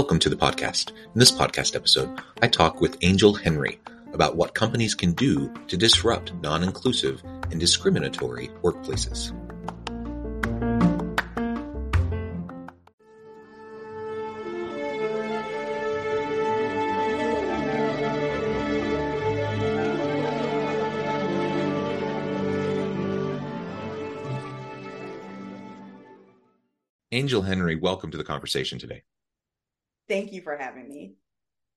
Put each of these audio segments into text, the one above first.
Welcome to the podcast. In this podcast episode, I talk with Angel Henry about what companies can do to disrupt non inclusive and discriminatory workplaces. Angel Henry, welcome to the conversation today. Thank you for having me.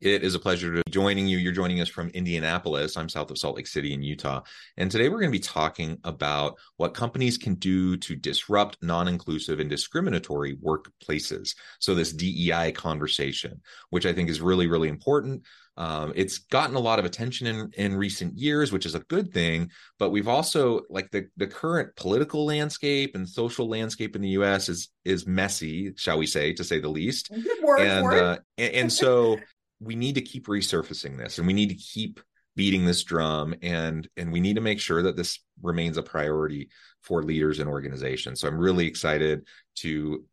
It is a pleasure to be joining you. You're joining us from Indianapolis. I'm south of Salt Lake City in Utah. And today we're going to be talking about what companies can do to disrupt non-inclusive and discriminatory workplaces. So this DEI conversation, which I think is really, really important. Um, it's gotten a lot of attention in, in recent years, which is a good thing. But we've also like the the current political landscape and social landscape in the U.S. is is messy, shall we say, to say the least. And. Uh, and and so we need to keep resurfacing this, and we need to keep beating this drum, and and we need to make sure that this remains a priority for leaders and organizations. So I'm really excited to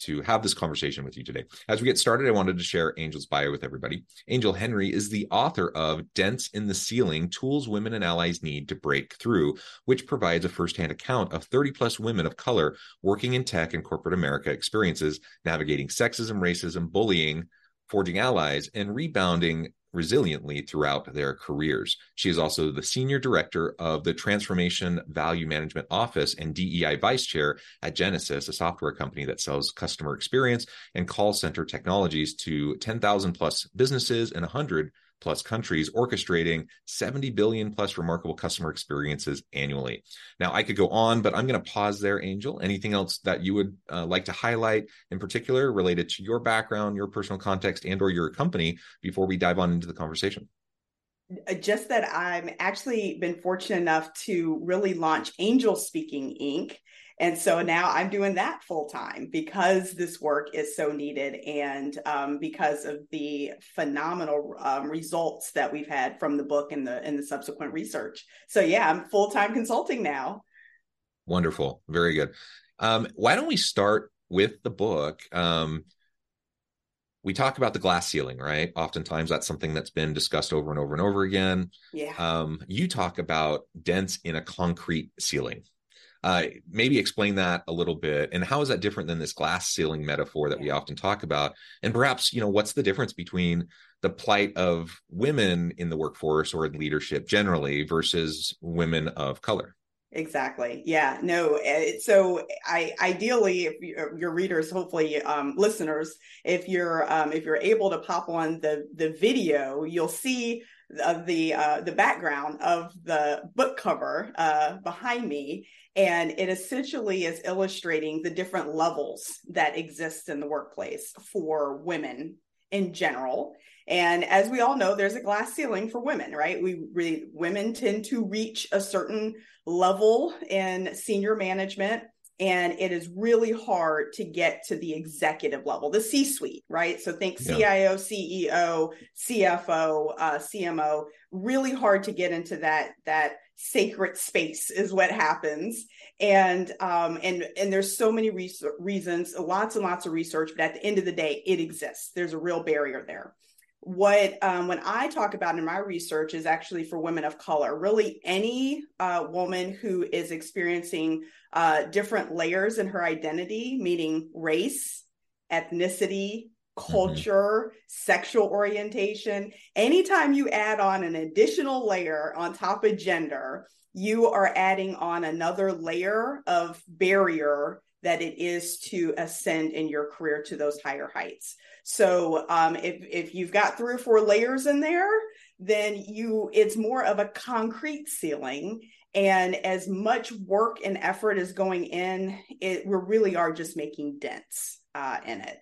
to have this conversation with you today. As we get started, I wanted to share Angel's bio with everybody. Angel Henry is the author of Dents in the Ceiling Tools Women and Allies Need to Break Through, which provides a firsthand account of 30 plus women of color working in tech and corporate America experiences, navigating sexism, racism, bullying, forging allies, and rebounding resiliently throughout their careers. She is also the senior director of the Transformation Value Management Office and DEI vice chair at Genesys, a software company that sells customer experience and call center technologies to 10,000 plus businesses and 100 plus countries, orchestrating 70 billion plus remarkable customer experiences annually. Now, I could go on, but I'm going to pause there, Angel. Anything else that you would uh, like to highlight in particular related to your background, your personal context, and or your company before we dive on into the conversation? Uh, just that I'm actually been fortunate enough to really launch Angel Speaking Inc. And so now I'm doing that full time because this work is so needed and um, because of the phenomenal um, results that we've had from the book and the and the subsequent research. So yeah, I'm full time consulting now. Wonderful, very good. Um, why don't we start with the book? Um, we talk about the glass ceiling, right? Oftentimes that's something that's been discussed over and over and over again. Yeah. Um, you talk about dents in a concrete ceiling. Uh, maybe explain that a little bit, and how is that different than this glass ceiling metaphor that yeah. we often talk about? And perhaps you know what's the difference between the plight of women in the workforce or in leadership generally versus women of color? Exactly. Yeah. No. Eh, so, I ideally, if you, uh, your readers, hopefully, um, listeners, if you're um, if you're able to pop on the the video, you'll see of the uh, the background of the book cover uh, behind me, and it essentially is illustrating the different levels that exist in the workplace for women in general. And as we all know, there's a glass ceiling for women, right? We, we women tend to reach a certain level in senior management and it is really hard to get to the executive level the c suite right? So think cio ceo cfo uh, cmo really hard to get into that that sacred space is what happens. And um and and there's so many re- reasons lots and lots of research but at the end of the day it exists. There's a real barrier there what um, when i talk about in my research is actually for women of color really any uh, woman who is experiencing uh, different layers in her identity meaning race ethnicity mm-hmm. culture mm-hmm. sexual orientation anytime you add on an additional layer on top of gender you are adding on another layer of barrier that it is to ascend in your career to those higher heights So um, if if you've got three or four layers in there, then you it's more of a concrete ceiling. And as much work and effort is going in, it we really are just making dents uh, in it.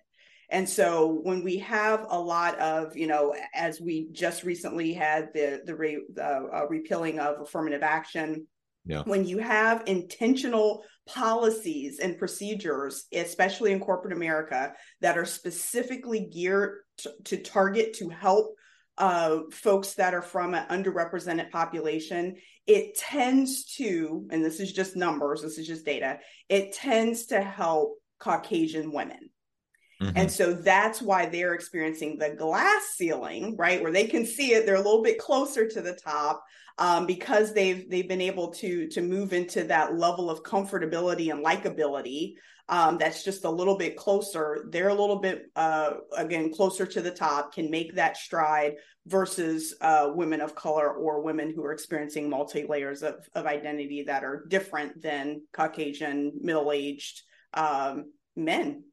And so when we have a lot of, you know, as we just recently had the the, re, uh, repealing of affirmative action, yeah. when you have intentional policies and procedures, especially in corporate America, that are specifically geared to, to target to help uh, folks that are from an underrepresented population, it tends to, and this is just numbers, this is just data, it tends to help Caucasian women. Mm-hmm. And so that's why they're experiencing the glass ceiling, right? Where they can see it, they're a little bit closer to the top um, because they've they've been able to to move into that level of comfortability and likability. Um, that's just a little bit closer. They're a little bit uh, again closer to the top, can make that stride versus uh, women of color or women who are experiencing multi layers of, of identity that are different than Caucasian middle aged um, men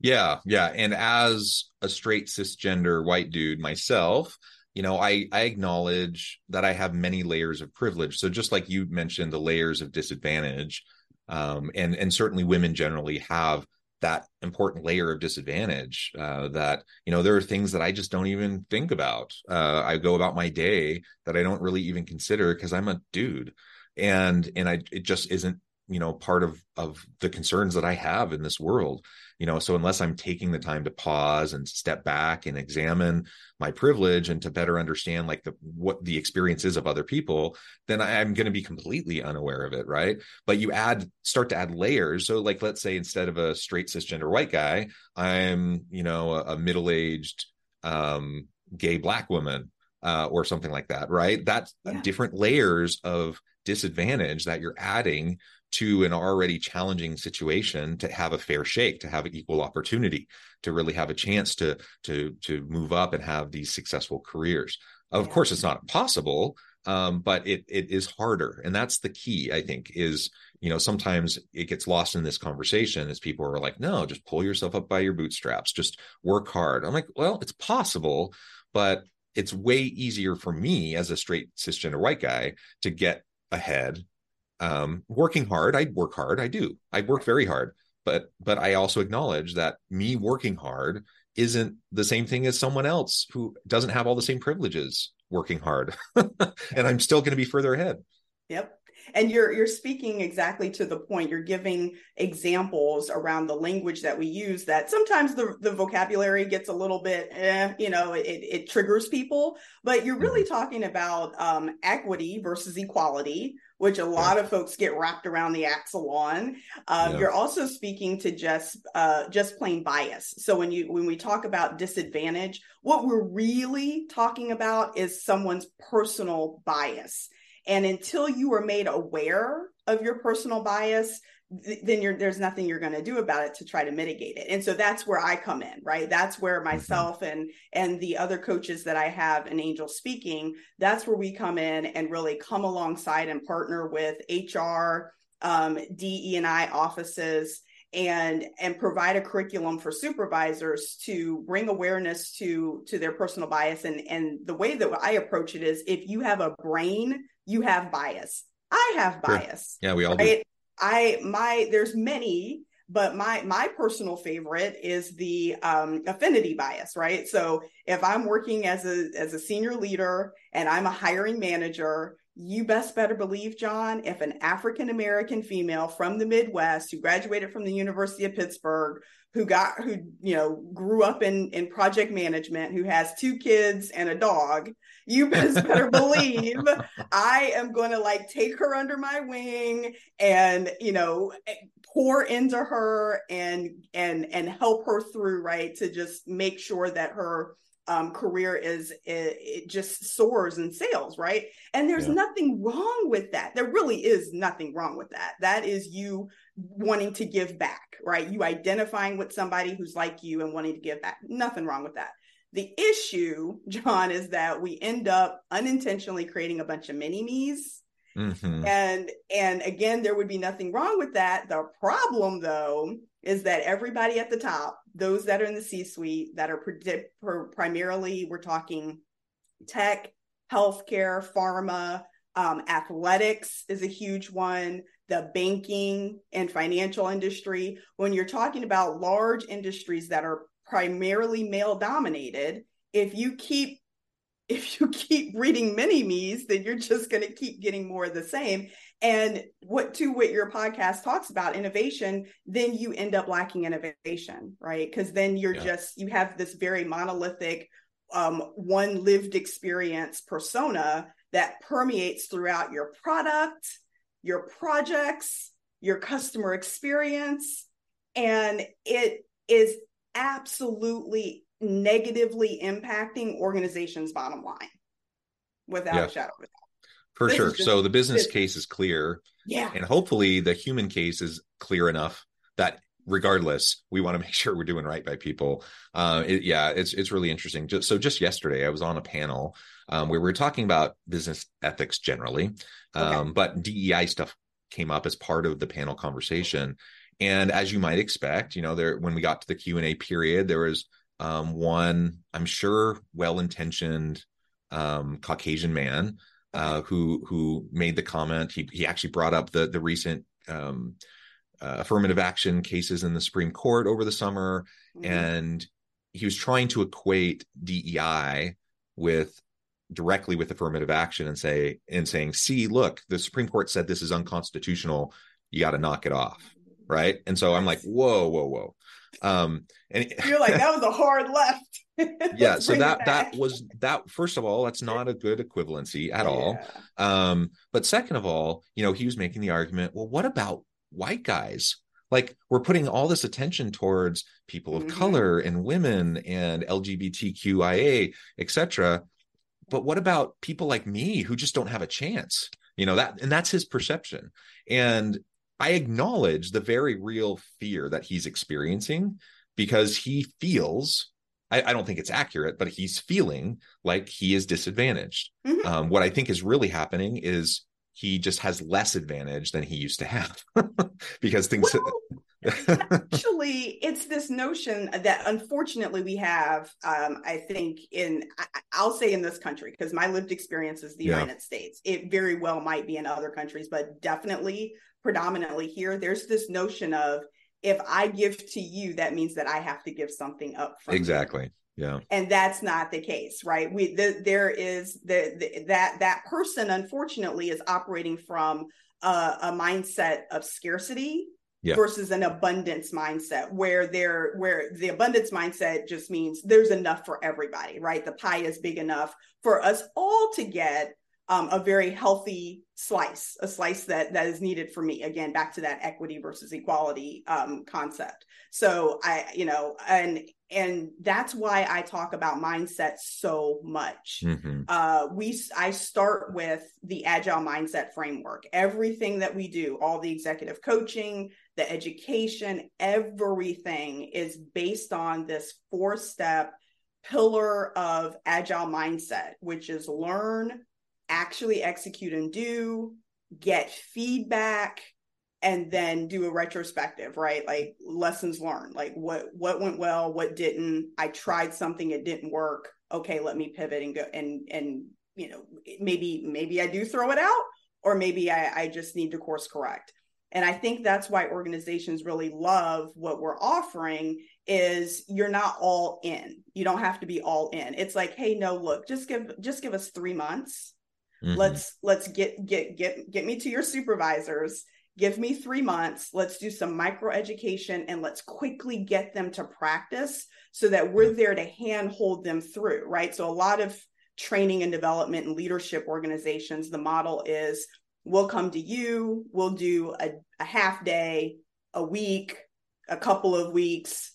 yeah, yeah. And as a straight cisgender white dude myself, you know, I I acknowledge that I have many layers of privilege. So just like you mentioned, the layers of disadvantage, um, and and certainly women generally have that important layer of disadvantage uh, that you know there are things that i just don't even think about uh, i go about my day that i don't really even consider because i'm a dude and and i it just isn't you know part of of the concerns that i have in this world you know so unless i'm taking the time to pause and step back and examine my privilege and to better understand like the what the experience is of other people then i'm going to be completely unaware of it right? But you add start to add layers. So like let's say instead of a straight cisgender white guy i'm you know a, a middle-aged um gay black woman uh, or something like that right? That's yeah. different layers of disadvantage that you're adding to an already challenging situation to have a fair shake to have an equal opportunity to really have a chance to to to move up and have these successful careers. Of course it's not possible um, but it it is harder. And that's the key i think is you know sometimes it gets lost in this conversation as people are like no just pull yourself up by your bootstraps. Just work hard. I'm like well it's possible but it's way easier for me as a straight cisgender white guy to get ahead um, working hard i work hard i do. I work very hard but but i also acknowledge that me working hard isn't the same thing as someone else who doesn't have all the same privileges working hard and i'm still going to be further ahead. Yep and you're you're speaking exactly to the point you're giving examples around the language that we use that sometimes the, the vocabulary gets a little bit eh, you know it, it triggers people but you're really mm-hmm. talking about um, equity versus equality which a lot yeah. of folks get wrapped around the axle on. Um, yeah. You're also speaking to just uh, just plain bias. So when you when we talk about disadvantage, what we're really talking about is someone's personal bias. And until you are made aware of your personal bias, then there's nothing you're going to do about it to try to mitigate it. And so that's where i come in right? That's where mm-hmm. myself and and the other coaches that i have in angel speaking that's where we come in and really come alongside and partner with hr um, de and i offices and and provide a curriculum for supervisors to bring awareness to to their personal bias. And and the way that i approach it is if you have a brain you have bias i have bias sure. yeah we all right? do I my there's many, but my my personal favorite is the um, affinity bias, right? So if I'm working as a as a senior leader and I'm a hiring manager, you best better believe, John, if an African American female from the Midwest who graduated from the University of Pittsburgh, who got who you know grew up in in project management, who has two kids and a dog, you best better believe I am going to like take her under my wing and you know eh, pour into her and and and help her through right to just make sure that her um, career is it, it, just soars in sales, right? And there's yeah. nothing wrong with that. There really is nothing wrong with that. That is you wanting to give back, right? You identifying with somebody who's like you and wanting to give back. Nothing wrong with that. The issue, John, is that we end up unintentionally creating a bunch of mini me's. Mm-hmm. And and again, there would be nothing wrong with that. The problem though is that everybody at the top those that are in the C suite that are primarily, we're talking tech, healthcare, pharma, um, athletics is a huge one, the banking and financial industry. When you're talking about large industries that are primarily male dominated, if you keep if you keep reading mini me's, then you're just going to keep getting more of the same. And what to what your podcast talks about innovation, then you end up lacking innovation, right? Because then you're yeah. just you have this very monolithic um, one lived experience persona that permeates throughout your product, your projects, your customer experience, and it is absolutely negatively impacting organizations' bottom line without yeah. a shadow of a doubt. For this sure. So the business case is clear. Yeah. And hopefully the human case is clear enough that regardless, we want to make sure we're doing right by people. Uh, it, yeah, it's it's really interesting. Just, so just yesterday, I was on a panel um, where we were talking about business ethics generally, um, okay. but DEI stuff came up as part of the panel conversation. And as you might expect, you know, there when we got to the Q and A period, there was um, one, I'm sure, well-intentioned um, Caucasian man uh, who who made the comment. He he actually brought up the the recent um, uh, affirmative action cases in the Supreme Court over the summer, mm-hmm. and he was trying to equate DEI with directly with affirmative action and say and saying, "See, look, the Supreme Court said this is unconstitutional. You got to knock it off." Right. And so I'm like, whoa, whoa, whoa. Um, and you're like, that was a hard left. yeah. so that, that was that, first of all, that's not a good equivalency at yeah. all. Um, but second of all, you know, he was making the argument, well, what about white guys? Like we're putting all this attention towards people of mm-hmm. color and women and LGBTQIA, etc. But what about people like me who just don't have a chance? You know that, and that's his perception. And I acknowledge the very real fear that he's experiencing because he feels I, I, don't think it's accurate, but he's feeling like he is disadvantaged. Mm-hmm. Um, what I think is really happening is he just has less advantage than he used to have because things. Well, actually, it's this notion that unfortunately we have. Um, I think in I, will say in this country because my lived experience is the yeah. United States. It very well might be in other countries, but definitely predominantly here, there's this notion of if I give to you, that means that I have to give something up. From exactly. You. Yeah. And that's not the case, right? We the, there is the, the, that that person unfortunately is operating from a, a mindset of scarcity yeah. versus an abundance mindset where there where the abundance mindset just means there's enough for everybody right the pie is big enough for us all to get um, a very healthy slice, a slice that that is needed for me. Again, back to that equity versus equality um, concept. So I, you know, and and that's why I talk about mindset so much. Mm-hmm. Uh, we I start with the agile mindset framework. Everything that we do, all the executive coaching, the education, everything is based on this four step pillar of agile mindset, which is learn actually execute and do, get feedback, and then do a retrospective, right? Like lessons learned, like what what went well, what didn't. I tried something, it didn't work. Okay, let me pivot and go and and you know maybe maybe I do throw it out, or maybe I, I just need to course correct. And I think that's why organizations really love what we're offering is you're not all in. You don't have to be all in. It's like, hey, no, look, just give just give us 3 months Mm-hmm. Let's let's get get get get me to your supervisors. Give me 3 months. Let's do some micro education and let's quickly get them to practice so that we're there to hand hold them through, right? So a lot of training and development and leadership organizations, the model is we'll come to you, we'll do a, a half day, a week, a couple of weeks,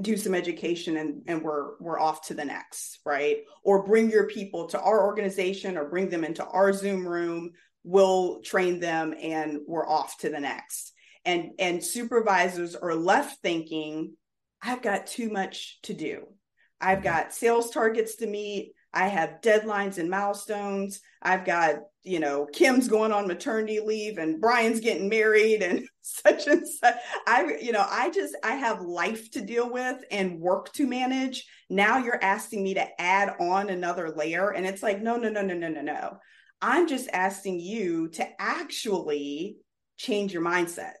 do some education and, and we're we're off to the next right or bring your people to our organization or bring them into our zoom room we'll train them and we're off to the next and and supervisors are left thinking i've got too much to do i've mm-hmm. got sales targets to meet I have deadlines and milestones. I've got, you know, Kim's going on maternity leave and Brian's getting married and such and such. I, you know, I just, I have life to deal with and work to manage. Now you're asking me to add on another layer. And it's like, no, no, no, no, no, no, no. I'm just asking you to actually change your mindset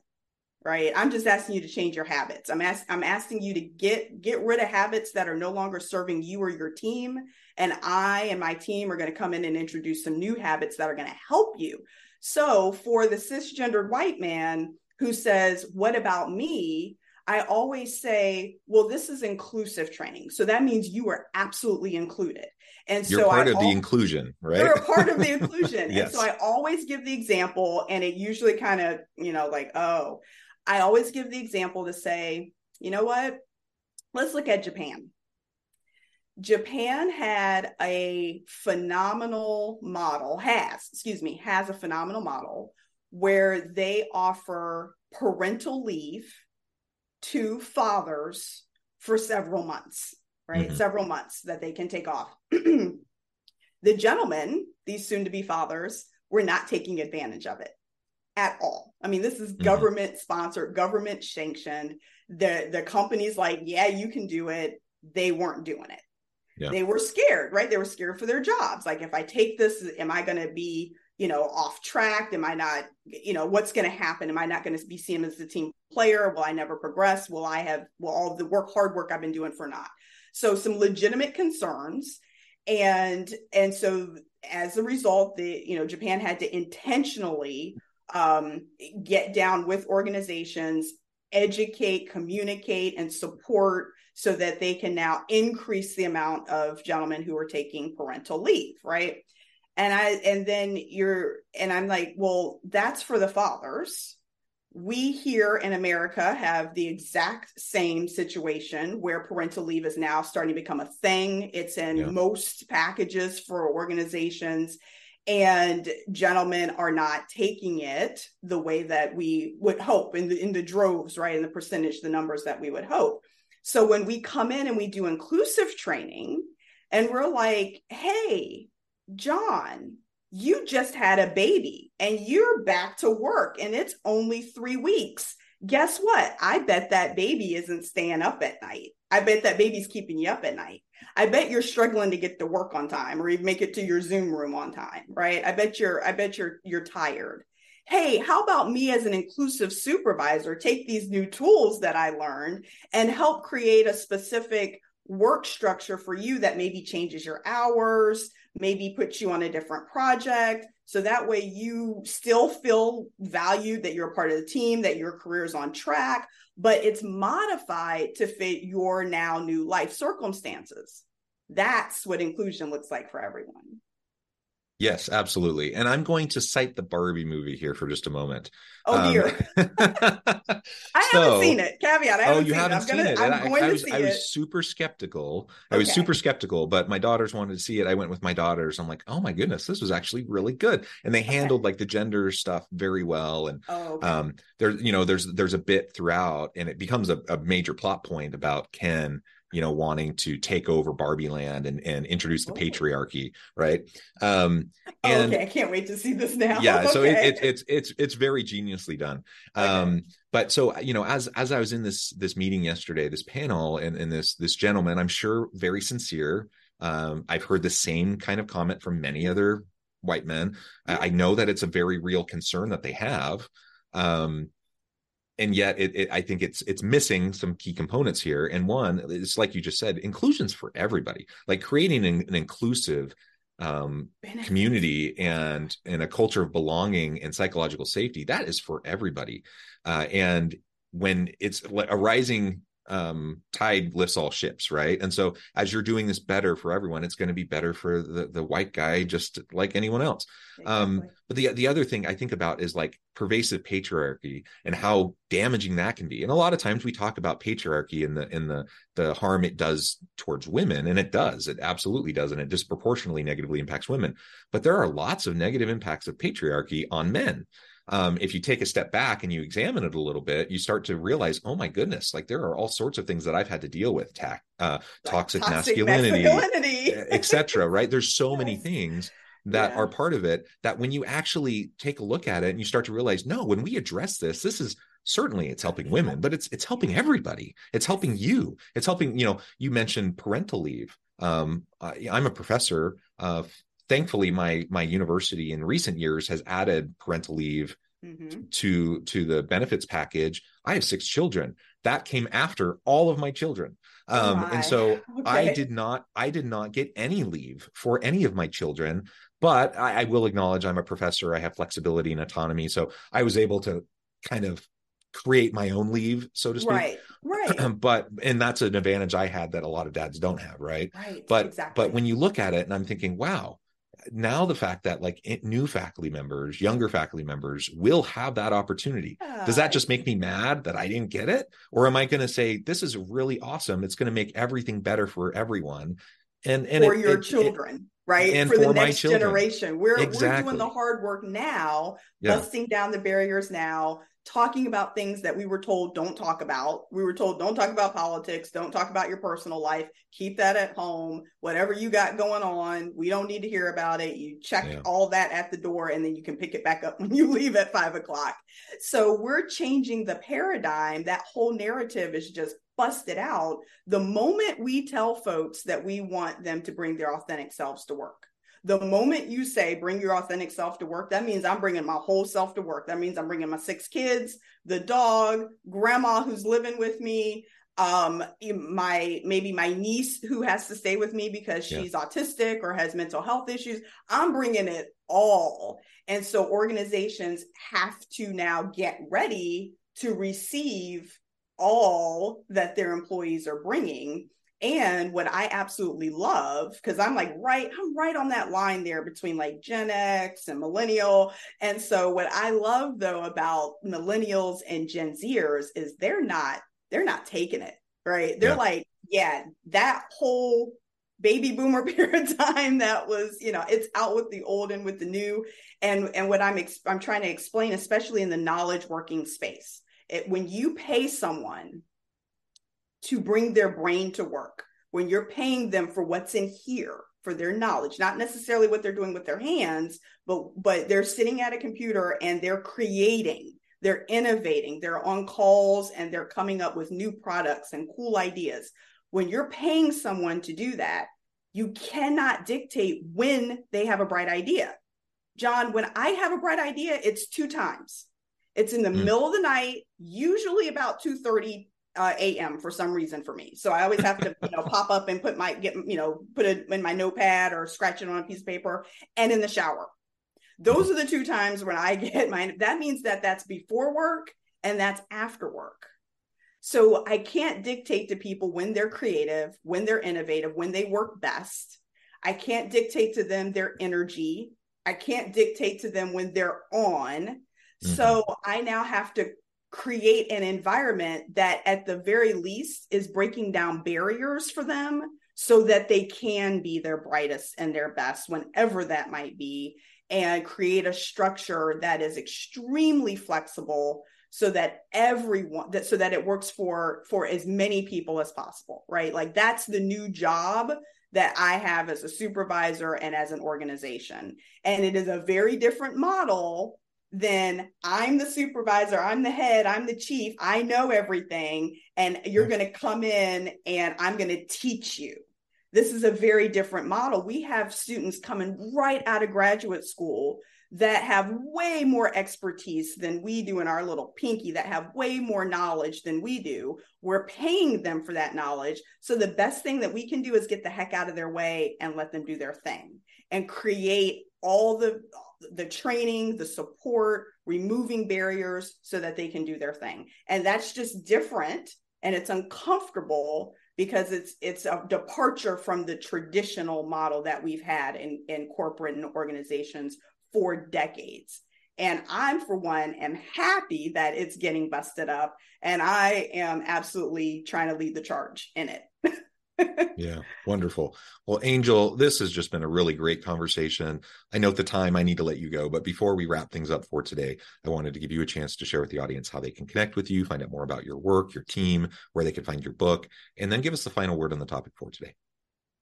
right? I'm just asking you to change your habits. I'm ask, i'm asking you to get get rid of habits that are no longer serving you or your team and i and my team are going to come in and introduce some new habits that are going to help you. So for the cisgendered white man who says what about me? I always say well this is inclusive training. So that means you are absolutely included and you're so part I of al- the inclusion, right? You're a part of the inclusion. yes. And so I always give the example, and it usually kind of, you know, like, oh, I always give the example to say, you know what? Let's look at Japan. Japan had a phenomenal model, has, excuse me, has a phenomenal model where they offer parental leave to fathers for several months, right? Mhm. Several months that they can take off. the gentlemen, these soon to be fathers, were not taking advantage of it at all. I mean, this is Mhm. government sponsored, government sanctioned. The the company's like, yeah, you can do it. They weren't doing it. Yeah. They were scared, right? They were scared for their jobs. Like, if I take this, am I going to be, you know, off track? Am I not, you know, what's going to happen? Am I not going to be seen as a team player? Will I never progress? Will I have, will all the work, hard work I've been doing for not? So some legitimate concerns. And, and so as a result, the, you know, Japan had to intentionally um, get down with organizations, educate, communicate, and support so that they can now increase the amount of gentlemen who are taking parental leave, right? And I and then you're and I'm like, well, that's for the fathers. We here in America have the exact same situation where parental leave is now starting to become a thing. It's in Yeah. most packages for organizations and gentlemen are not taking it the way that we would hope in the in the droves right in the percentage the numbers that we would hope so when we come in and we do inclusive training and we're like hey john you just had a baby and you're back to work and it's only 3 weeks guess what i bet that baby isn't staying up at night i bet that baby's keeping you up at night I bet you're struggling to get to work on time or even make it to your Zoom room on time, right? I bet you're I bet you're you're tired. Hey, how about me as an inclusive supervisor take these new tools that I learned and help create a specific work structure for you that maybe changes your hours, maybe puts you on a different project so that way you still feel valued that you're a part of the team, that your career is on track, but it's modified to fit your now new life circumstances. That's what inclusion looks like for everyone. Yes, absolutely. And I'm going to cite the Barbie movie here for just a moment. Oh Um, dear, I so- haven't seen it. Caveat: I oh, haven't you seen haven't it. I'm seen gonna, it. I'm And I- going I, to was, I it. was super skeptical. I was super skeptical, but my daughters wanted to see it. I went with my daughters. I'm like, oh my goodness, this was actually really good. And they Okay. handled like the gender stuff very well. And Oh, okay. um there you know there's there's a bit throughout and it becomes a, a major plot point about ken you know wanting to take over barbie land and and introduce the Oh. patriarchy right um Oh, and okay, I can't wait to see this now. yeah so it, it, it's it's it's very geniusly done Okay. um but so you know as as i was in this this meeting yesterday this panel and and this this gentleman i'm sure very sincere um i've heard the same kind of comment from many other white men I, I know that it's a very real concern that they have um and yet it, it i think it's it's missing some key components here. And one it's like you just said inclusion's for everybody like creating an, an inclusive um community and and a culture of belonging and psychological safety that is for everybody. Uh and when it's li- a rising um tide lifts all ships right and so as you're doing this better for everyone it's going to be better for the the white guy just like anyone else um, but the the other thing I think about is like pervasive patriarchy and how damaging that can be. And a lot of times we talk about patriarchy and the in the the harm it does towards women, and it does. It absolutely does, and it disproportionately negatively impacts women. But there are lots of negative impacts of patriarchy on men. Um, if you take a step back and you examine it a little bit, you start to realize, oh my goodness, like there are all sorts of things that I've had to deal with, ta- uh, toxic, toxic masculinity, masculinity. etc. Right? There's so yes. many things that yeah. are part of it that when you actually take a look at it and you start to realize, no, when we address this, this is certainly it's helping women, but it's it's helping everybody. It's helping you. It's helping. You know, you mentioned parental leave. Um, I, I'm a professor. Uh, thankfully my my university in recent years has added parental leave mm-hmm. to to the benefits package i have six children that came after all of my children oh um, my. and so okay. i did not i did not get any leave for any of my children but I, I will acknowledge i'm a professor i have flexibility and autonomy so i was able to kind of create my own leave, so to speak. Right. Right. but and that's an advantage I had that a lot of dads don't have, right? Right. But exactly. but when you look at it and I'm thinking, wow, now the fact that like new faculty members younger faculty members will have that opportunity. Yeah. does that just make me mad that i didn't get it? Or am i going to say this is really awesome. It's going to make everything better for everyone. And and for it, your it, children right and for, for the next generation we're, exactly. we're doing the hard work now yeah. busting down the barriers now talking about things that we were told don't talk about. We were told don't talk about politics, don't talk about your personal life, keep that at home. Whatever you got going on, we don't need to hear about it. You check yeah. all that at the door and then you can pick it back up when you leave at five o'clock. So we're changing the paradigm. That whole narrative is just busted out the moment we tell folks that we want them to bring their authentic selves to work the moment you say bring your authentic self to work, that means I'm bringing my whole self to work. That means I'm bringing my six kids, the dog, grandma who's living with me, um my maybe my niece who has to stay with me because she's yeah. autistic or has mental health issues i'm bringing it all and so organizations have to now get ready to receive all that their employees are bringing and what I absolutely love, because I'm like right, I'm right on that line there between like Gen X and millennial. And so what I love though about millennials and Gen Zers is they're not, they're not taking it, right? They're yeah. like, yeah, that whole baby boomer paradigm that was, you know, it's out with the old and with the new. And and what I'm ex- I'm trying to explain, especially in the knowledge working space, it, when you pay someone to bring their brain to work, when you're paying them for what's in here, for their knowledge, not necessarily what they're doing with their hands, but but they're sitting at a computer and they're creating, they're innovating, they're on calls and they're coming up with new products and cool ideas. When you're paying someone to do that, you cannot dictate when they have a bright idea. John, when I have a bright idea, it's two times. It's in the mm. middle of the night, usually about 2 30, uh, a.m. for some reason for me. So I always have to, you know, pop up and put my get, you know, put it in my notepad or scratch it on a piece of paper and in the shower. Those are the two times when I get my. That means that that's before work and that's after work. So I can't dictate to people when they're creative, when they're innovative, when they work best. I can't dictate to them their energy. I can't dictate to them when they're on. Mm-hmm. So I now have to create an environment that at the very least is breaking down barriers for them so that they can be their brightest and their best whenever that might be and create a structure that is extremely flexible so that everyone that so that it works for for as many people as possible right like that's the new job that I have as a supervisor and as an organization and it is a very different model then I'm the supervisor, I'm the head, I'm the chief, I know everything, and you're going to come in and I'm going to teach you. This is a very different model. We have students coming right out of graduate school that have way more expertise than we do in our little pinky, that have way more knowledge than we do. We're paying them for that knowledge. So the best thing that we can do is get the heck out of their way and let them do their thing and create all the the training, the support, removing barriers so that they can do their thing. And that's just different and it's uncomfortable because it's it's a departure from the traditional model that we've had in in corporate and organizations for decades. And I'm, for one, am happy that it's getting busted up. And I am absolutely trying to lead the charge in it. yeah, wonderful. Well, Angel, this has just been a really great conversation. I know at the time I need to let you go, but before we wrap things up for today, I wanted to give you a chance to share with the audience how they can connect with you, find out more about your work, your team, where they can find your book, and then give us the final word on the topic for today.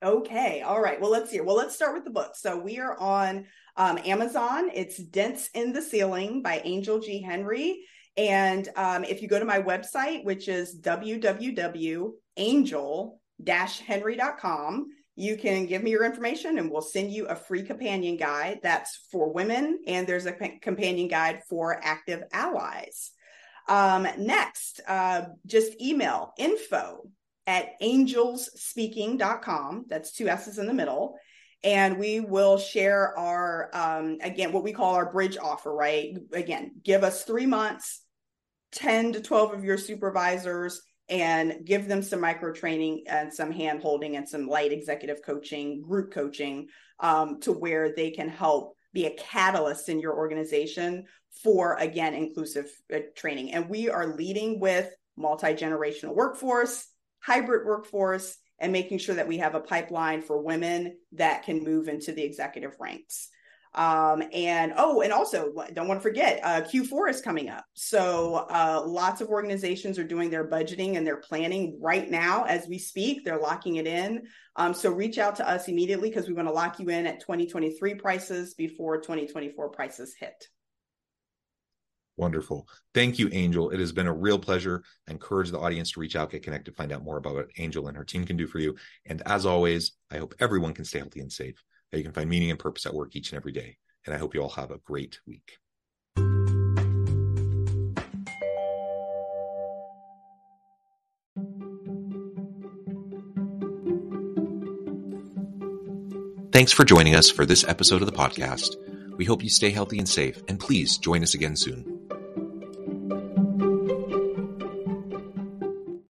Okay. All right. Well, let's see. Well, let's start with the book. So we are on um, Amazon. It's Dents in the Ceiling by Angel G. Henry. And um, if you go to my website, which is www.angel-henry.com, you can give me your information and we'll send you a free companion guide that's for women. And there's a companion guide for active allies. Um, next, uh, just email info at angelsspeaking.com. That's two S's in the middle. And we will share our, um, again, what we call our bridge offer, right? Again, give us three months, 10 to 12 of your supervisors, and give them some micro training and some hand holding and some light executive coaching, group coaching um, to where they can help be a catalyst in your organization for, again, inclusive uh, training. And we are leading with multi generational workforce hybrid workforce and making sure that we have a pipeline for women that can move into the executive ranks. Um, and oh, and also don't want to forget, uh, Q4 is coming up. So uh, lots of organizations are doing their budgeting and their planning right now as we speak. They're locking it in. Um, so reach out to us immediately because we want to lock you in at 2023 prices before 2024 prices hit. Wonderful. Thank you, Angel. It has been a real pleasure. I encourage the audience to reach out, get connected, find out more about what Angel and her team can do for you. And as always, I hope everyone can stay healthy and safe, that you can find meaning and purpose at work each and every day. And I hope you all have a great week. Thanks for joining us for this episode of the podcast. We hope you stay healthy and safe, and please join us again soon.